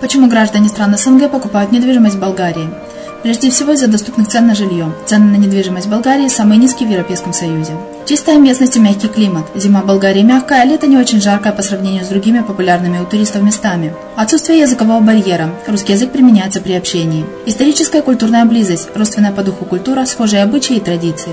Почему граждане стран СНГ покупают недвижимость в Болгарии? Прежде всего из-за доступных цен на жилье. Цены на недвижимость в Болгарии самые низкие в Европейском Союзе. Чистая местность и мягкий климат. Зима в Болгарии мягкая, а лето не очень жаркое по сравнению с другими популярными у туристов местами. Отсутствие языкового барьера. Русский язык применяется при общении. Историческая и культурная близость. Родственная по духу культура, схожие обычаи и традиции.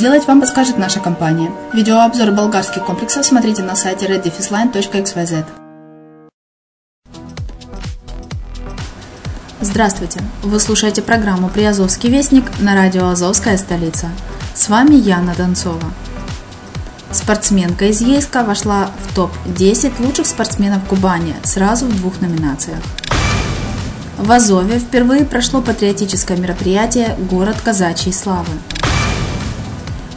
сделать, вам подскажет наша компания. Видеообзор болгарских комплексов смотрите на сайте reddefisline.xyz. Здравствуйте! Вы слушаете программу «Приазовский вестник» на радио «Азовская столица». С вами Яна Донцова. Спортсменка из Ейска вошла в топ-10 лучших спортсменов Кубани сразу в двух номинациях. В Азове впервые прошло патриотическое мероприятие «Город казачьей славы».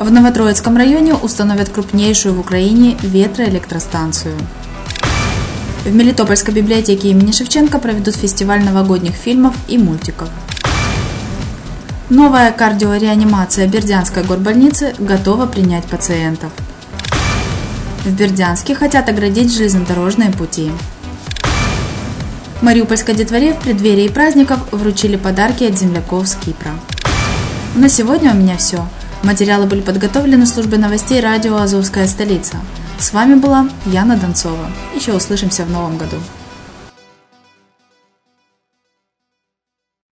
В Новотроицком районе установят крупнейшую в Украине ветроэлектростанцию. В Мелитопольской библиотеке имени Шевченко проведут фестиваль новогодних фильмов и мультиков. Новая кардиореанимация Бердянской горбольницы готова принять пациентов. В Бердянске хотят оградить железнодорожные пути. Мариупольской детворе в преддверии праздников вручили подарки от земляков с Кипра. На сегодня у меня все. Материалы были подготовлены службой новостей радио «Азовская столица». С вами была Яна Донцова. Еще услышимся в новом году.